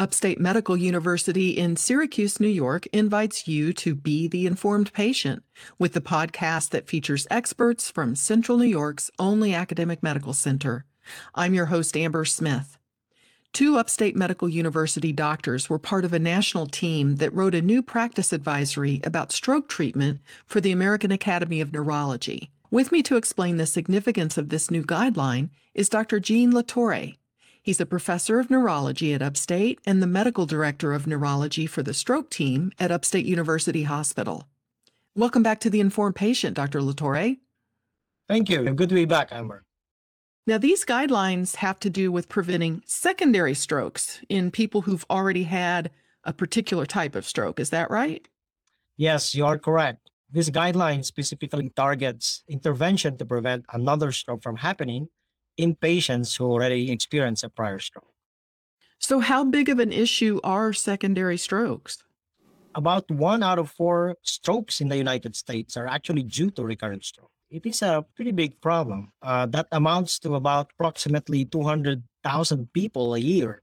Upstate Medical University in Syracuse, New York invites you to be the informed patient with the podcast that features experts from Central New York's only academic medical center. I'm your host, Amber Smith. Two Upstate Medical University doctors were part of a national team that wrote a new practice advisory about stroke treatment for the American Academy of Neurology. With me to explain the significance of this new guideline is Dr. Gene Latorre. He's a professor of neurology at Upstate and the medical director of neurology for the stroke team at Upstate University Hospital. Welcome back to the Informed Patient, Dr. Latorre. Thank you. Good to be back, Amber. Now, these guidelines have to do with preventing secondary strokes in people who've already had a particular type of stroke. Is that right? Yes, you are correct. This guideline specifically targets intervention to prevent another stroke from happening in patients who already experienced a prior stroke. So, how big of an issue are secondary strokes? About one out of four strokes in the United States are actually due to recurrent stroke. It is a pretty big problem. Uh, that amounts to about approximately 200,000 people a year,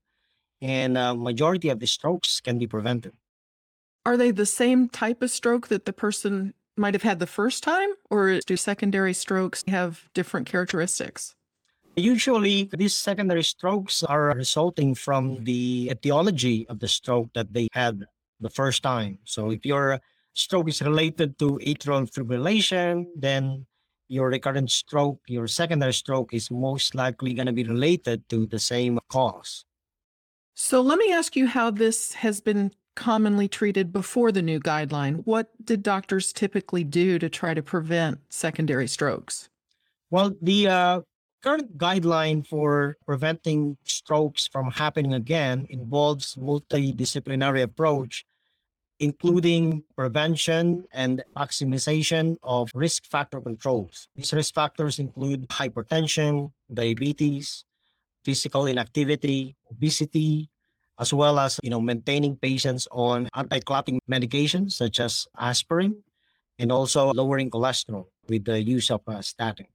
and a majority of the strokes can be prevented. Are they the same type of stroke that the person might have had the first time, or do secondary strokes have different characteristics? Usually, these secondary strokes are resulting from the etiology of the stroke that they had the first time. So, if your stroke is related to atrial fibrillation, then your recurrent stroke, your secondary stroke is most likely going to be related to the same cause. So, let me ask you how this has been commonly treated before the new guideline. What did doctors typically do to try to prevent secondary strokes? Well, the uh, current guideline for preventing strokes from happening again involves multidisciplinary approach including prevention and maximization of risk factor controls. These risk factors include hypertension, diabetes, physical inactivity, obesity, as well as you know maintaining patients on anti-clotting medications such as aspirin and also lowering cholesterol with the use of uh, statin.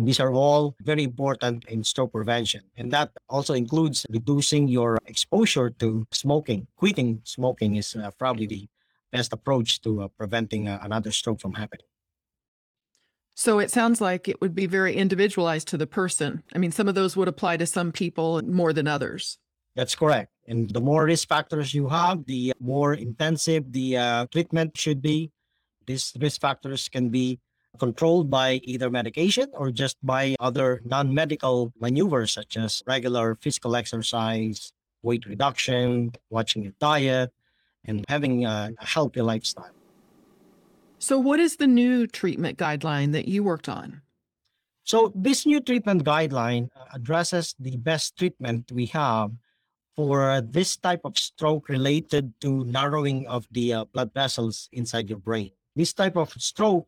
And these are all very important in stroke prevention. And that also includes reducing your exposure to smoking. Quitting smoking is uh, probably the best approach to uh, preventing uh, another stroke from happening. So it sounds like it would be very individualized to the person. I mean, some of those would apply to some people more than others. That's correct. And the more risk factors you have, the more intensive the uh, treatment should be. These risk factors can be controlled by either medication or just by other non medical maneuvers such as regular physical exercise, weight reduction, watching your diet, and having a healthy lifestyle. So, what is the new treatment guideline that you worked on? So, this new treatment guideline addresses the best treatment we have for this type of stroke related to narrowing of the uh, blood vessels inside your brain. This type of stroke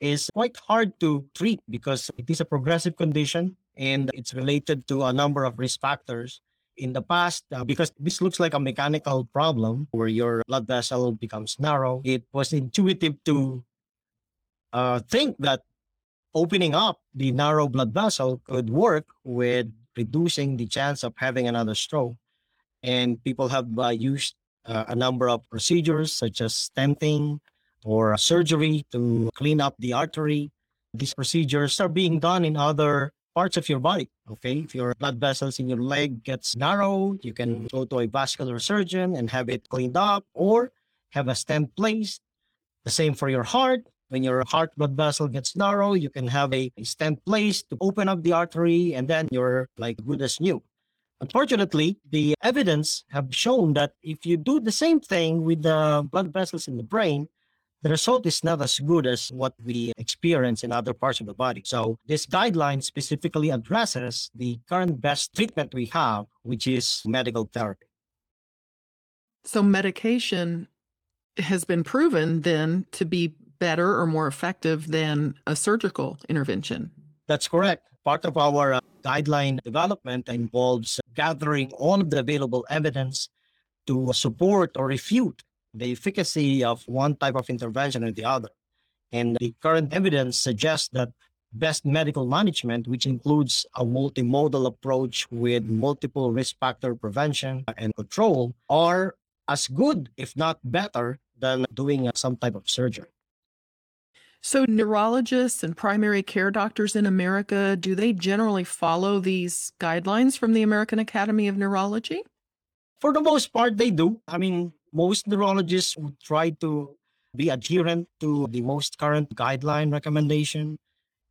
is quite hard to treat because it is a progressive condition and it's related to a number of risk factors. In the past, uh, because this looks like a mechanical problem where your blood vessel becomes narrow, it was intuitive to uh, think that opening up the narrow blood vessel could work with reducing the chance of having another stroke. And people have uh, used uh, a number of procedures such as stenting, or surgery to clean up the artery. These procedures are being done in other parts of your body. Okay, if your blood vessels in your leg gets narrow, you can go to a vascular surgeon and have it cleaned up or have a stent placed. The same for your heart. When your heart blood vessel gets narrow, you can have a stent placed to open up the artery and then you're like good as new. Unfortunately, the evidence have shown that if you do the same thing with the blood vessels in the brain, the result is not as good as what we experience in other parts of the body. So this guideline specifically addresses the current best treatment we have, which is medical therapy. So medication has been proven then to be better or more effective than a surgical intervention. That's correct. Part of our uh, guideline development involves gathering all of the available evidence to support or refute the efficacy of one type of intervention or the other. And the current evidence suggests that best medical management, which includes a multimodal approach with multiple risk factor prevention and control, are as good, if not better, than doing some type of surgery. So, neurologists and primary care doctors in America, do they generally follow these guidelines from the American Academy of Neurology? For the most part, they do. I mean, most neurologists would try to be adherent to the most current guideline recommendation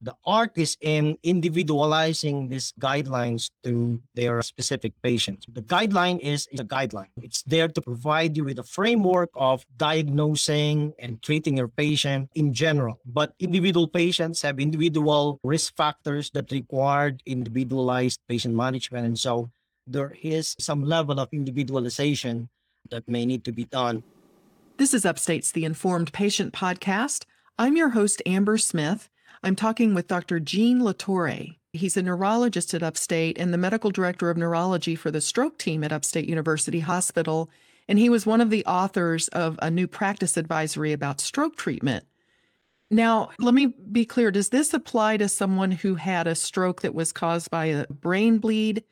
the art is in individualizing these guidelines to their specific patients. The guideline is, is a guideline. It's there to provide you with a framework of diagnosing and treating your patient in general. But individual patients have individual risk factors that require individualized patient management. And so there is some level of individualization that may need to be done. This is Upstate's The Informed Patient Podcast. I'm your host, Amber Smith. I'm talking with Dr. Gene Latorre. He's a neurologist at Upstate and the medical director of neurology for the stroke team at Upstate University Hospital. And he was one of the authors of a new practice advisory about stroke treatment. Now, let me be clear does this apply to someone who had a stroke that was caused by a brain bleed,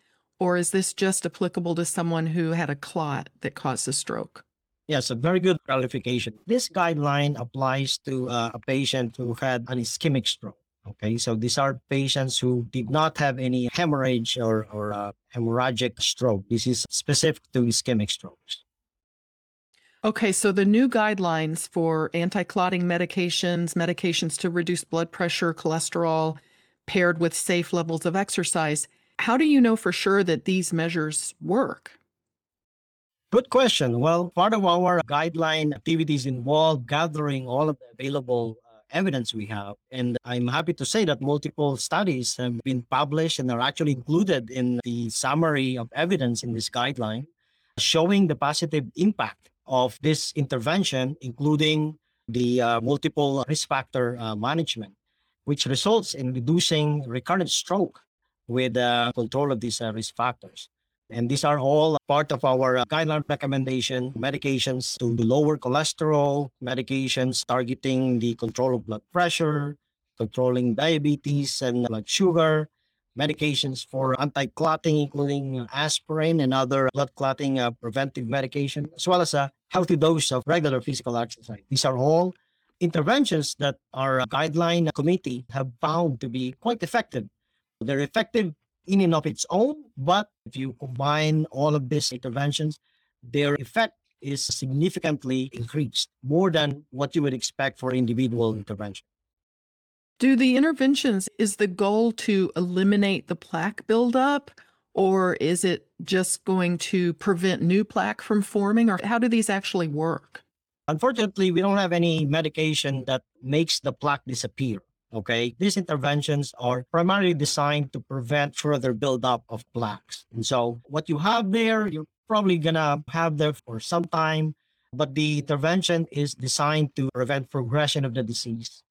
or is this just applicable to someone who had a clot that caused a stroke? Yes, a very good clarification. This guideline applies to uh, a patient who had an ischemic stroke. Okay, so these are patients who did not have any hemorrhage or, or uh, hemorrhagic stroke. This is specific to ischemic strokes. Okay, so the new guidelines for anti clotting medications, medications to reduce blood pressure, cholesterol, paired with safe levels of exercise, how do you know for sure that these measures work? Good question. Well, part of our guideline activities involve gathering all of the available uh, evidence we have. And I'm happy to say that multiple studies have been published and are actually included in the summary of evidence in this guideline, showing the positive impact of this intervention, including the uh, multiple risk factor uh, management, which results in reducing recurrent stroke with uh, control of these uh, risk factors. And these are all part of our uh, guideline recommendation medications to lower cholesterol, medications targeting the control of blood pressure, controlling diabetes and blood sugar, medications for anti-clotting, including aspirin and other blood clotting uh, preventive medication, as well as a healthy dose of regular physical exercise. These are all interventions that our guideline committee have found to be quite effective. They're effective in and of its own, but if you combine all of these interventions, their effect is significantly increased, more than what you would expect for individual intervention. Do the interventions, is the goal to eliminate the plaque buildup, or is it just going to prevent new plaque from forming, or how do these actually work? Unfortunately, we don't have any medication that makes the plaque disappear. Okay, these interventions are primarily designed to prevent further buildup of plaques. And so, what you have there, you're probably gonna have there for some time, but the intervention is designed to prevent progression of the disease.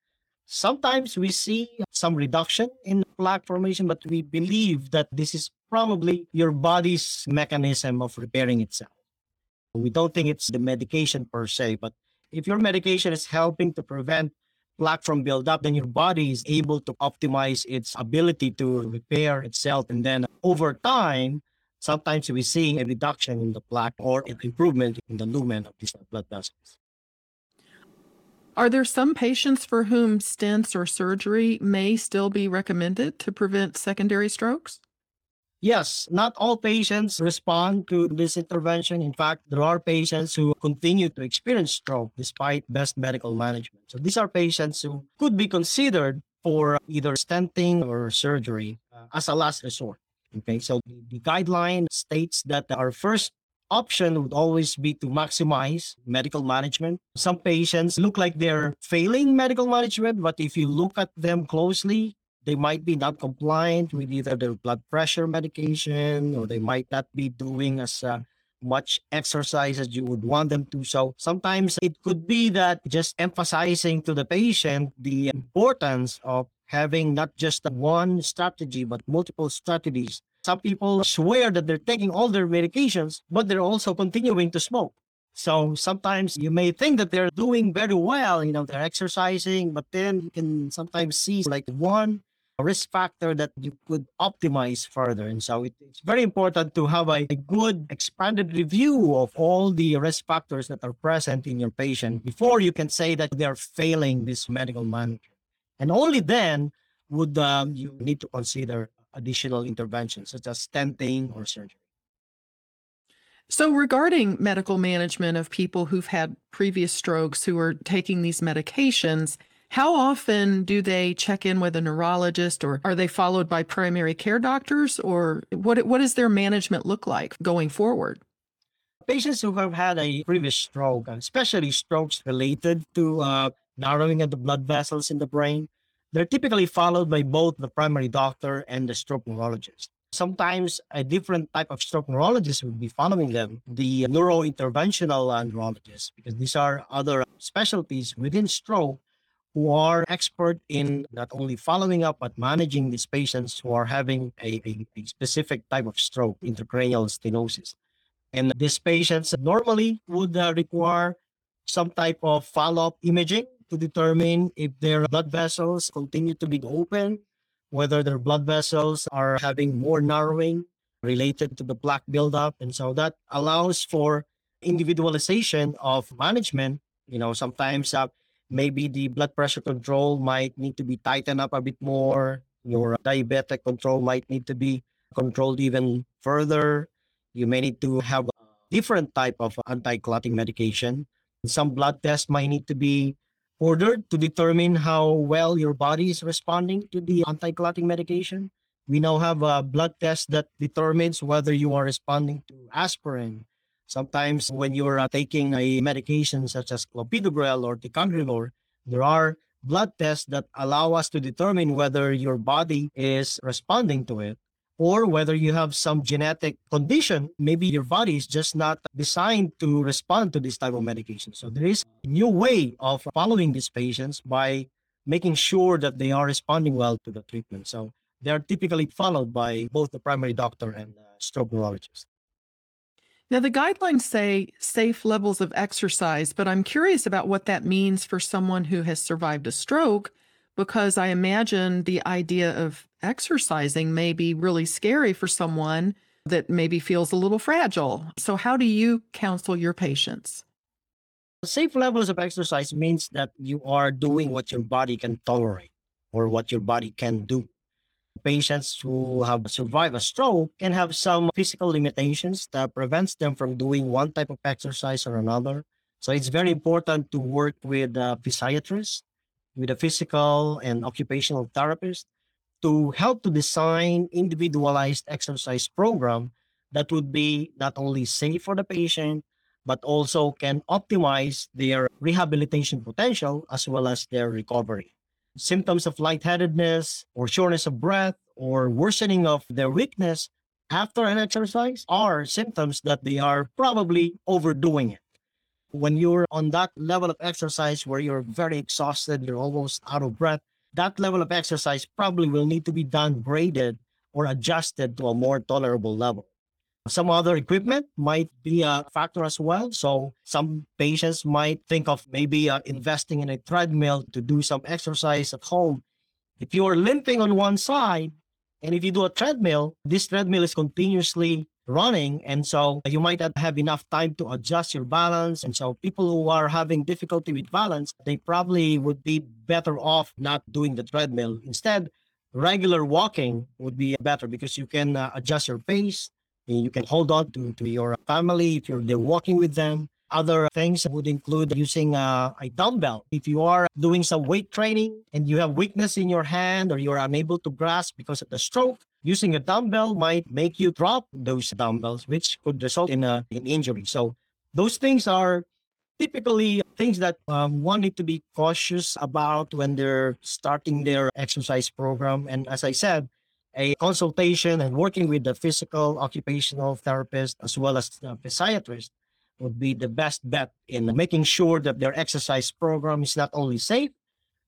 Sometimes we see some reduction in plaque formation, but we believe that this is probably your body's mechanism of repairing itself. We don't think it's the medication per se, but if your medication is helping to prevent plaque from buildup, then your body is able to optimize its ability to repair itself. And then over time, sometimes we see a reduction in the plaque or an improvement in the lumen of these blood vessels. Are there some patients for whom stents or surgery may still be recommended to prevent secondary strokes? Yes, not all patients respond to this intervention. In fact, there are patients who continue to experience stroke despite best medical management. So these are patients who could be considered for either stenting or surgery uh, as a last resort. Okay, so the, the guideline states that our first option would always be to maximize medical management. Some patients look like they're failing medical management, but if you look at them closely, they might be not compliant with either their blood pressure medication or they might not be doing as uh, much exercise as you would want them to. So sometimes it could be that just emphasizing to the patient the importance of having not just one strategy, but multiple strategies. Some people swear that they're taking all their medications, but they're also continuing to smoke. So sometimes you may think that they're doing very well, you know, they're exercising, but then you can sometimes see like one risk factor that you could optimize further. And so it, it's very important to have a, a good expanded review of all the risk factors that are present in your patient before you can say that they're failing this medical management. And only then would um, you need to consider additional interventions such as stenting or surgery. So, regarding medical management of people who've had previous strokes who are taking these medications, how often do they check in with a neurologist or are they followed by primary care doctors or what what does their management look like going forward? Patients who have had a previous stroke, especially strokes related to uh, narrowing of the blood vessels in the brain, they're typically followed by both the primary doctor and the stroke neurologist. Sometimes a different type of stroke neurologist will be following them, the neurointerventional uh, neurologist, because these are other specialties within stroke who are expert in not only following up but managing these patients who are having a, a, a specific type of stroke, intracranial stenosis. And these patients normally would uh, require some type of follow-up imaging to determine if their blood vessels continue to be open whether their blood vessels are having more narrowing related to the plaque buildup. And so that allows for individualization of management. You know, sometimes uh, maybe the blood pressure control might need to be tightened up a bit more. Your diabetic control might need to be controlled even further. You may need to have a different type of anti-clotting medication. Some blood tests might need to be ordered to determine how well your body is responding to the anti-clotting medication. We now have a blood test that determines whether you are responding to aspirin. Sometimes when you're uh, taking a medication such as clopidogrel or ticagrelor, there are blood tests that allow us to determine whether your body is responding to it or whether you have some genetic condition. Maybe your body is just not designed to respond to this type of medication. So there is a new way of following these patients by making sure that they are responding well to the treatment. So they are typically followed by both the primary doctor and the stroke neurologist. Now, the guidelines say safe levels of exercise, but I'm curious about what that means for someone who has survived a stroke because I imagine the idea of exercising may be really scary for someone that maybe feels a little fragile. So, how do you counsel your patients? Safe levels of exercise means that you are doing what your body can tolerate or what your body can do. Patients who have survived a stroke can have some physical limitations that prevents them from doing one type of exercise or another. So it's very important to work with a physiatrist with a physical and occupational therapist to help to design individualized exercise program that would be not only safe for the patient but also can optimize their rehabilitation potential as well as their recovery. Symptoms of lightheadedness or shortness of breath or worsening of their weakness after an exercise are symptoms that they are probably overdoing it when you're on that level of exercise where you're very exhausted, you're almost out of breath, that level of exercise probably will need to be downgraded or adjusted to a more tolerable level. Some other equipment might be a factor as well. So some patients might think of maybe uh, investing in a treadmill to do some exercise at home. If you are limping on one side, and if you do a treadmill, this treadmill is continuously running. And so you might not have enough time to adjust your balance. And so people who are having difficulty with balance, they probably would be better off not doing the treadmill. Instead, regular walking would be better because you can uh, adjust your pace. You can hold on to, to your family if you're walking with them. Other things would include using a, a, dumbbell. If you are doing some weight training and you have weakness in your hand or you're unable to grasp because of the stroke, using a dumbbell might make you drop those dumbbells, which could result in an injury. So those things are typically things that um, one need to be cautious about when they're starting their exercise program. And as I said, a consultation and working with the physical occupational therapist as well as the physiatrist would be the best bet in making sure that their exercise program is not only safe,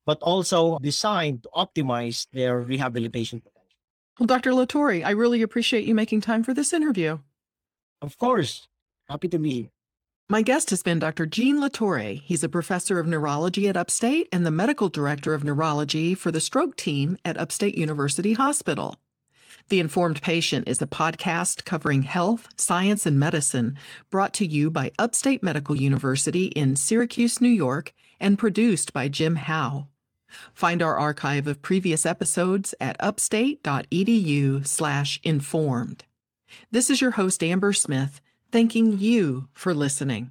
but also designed to optimize their rehabilitation potential. well, Dr. Latorre, I really appreciate you making time for this interview. Of course. Happy to be here. My guest has been Dr. Gene Latorre. He's a professor of neurology at Upstate and the medical director of neurology for the stroke team at Upstate University Hospital. The Informed Patient is a podcast covering health, science, and medicine brought to you by Upstate Medical University in Syracuse, New York, and produced by Jim Howe. Find our archive of previous episodes at upstate.edu/slash informed. This is your host Amber Smith, thanking you for listening.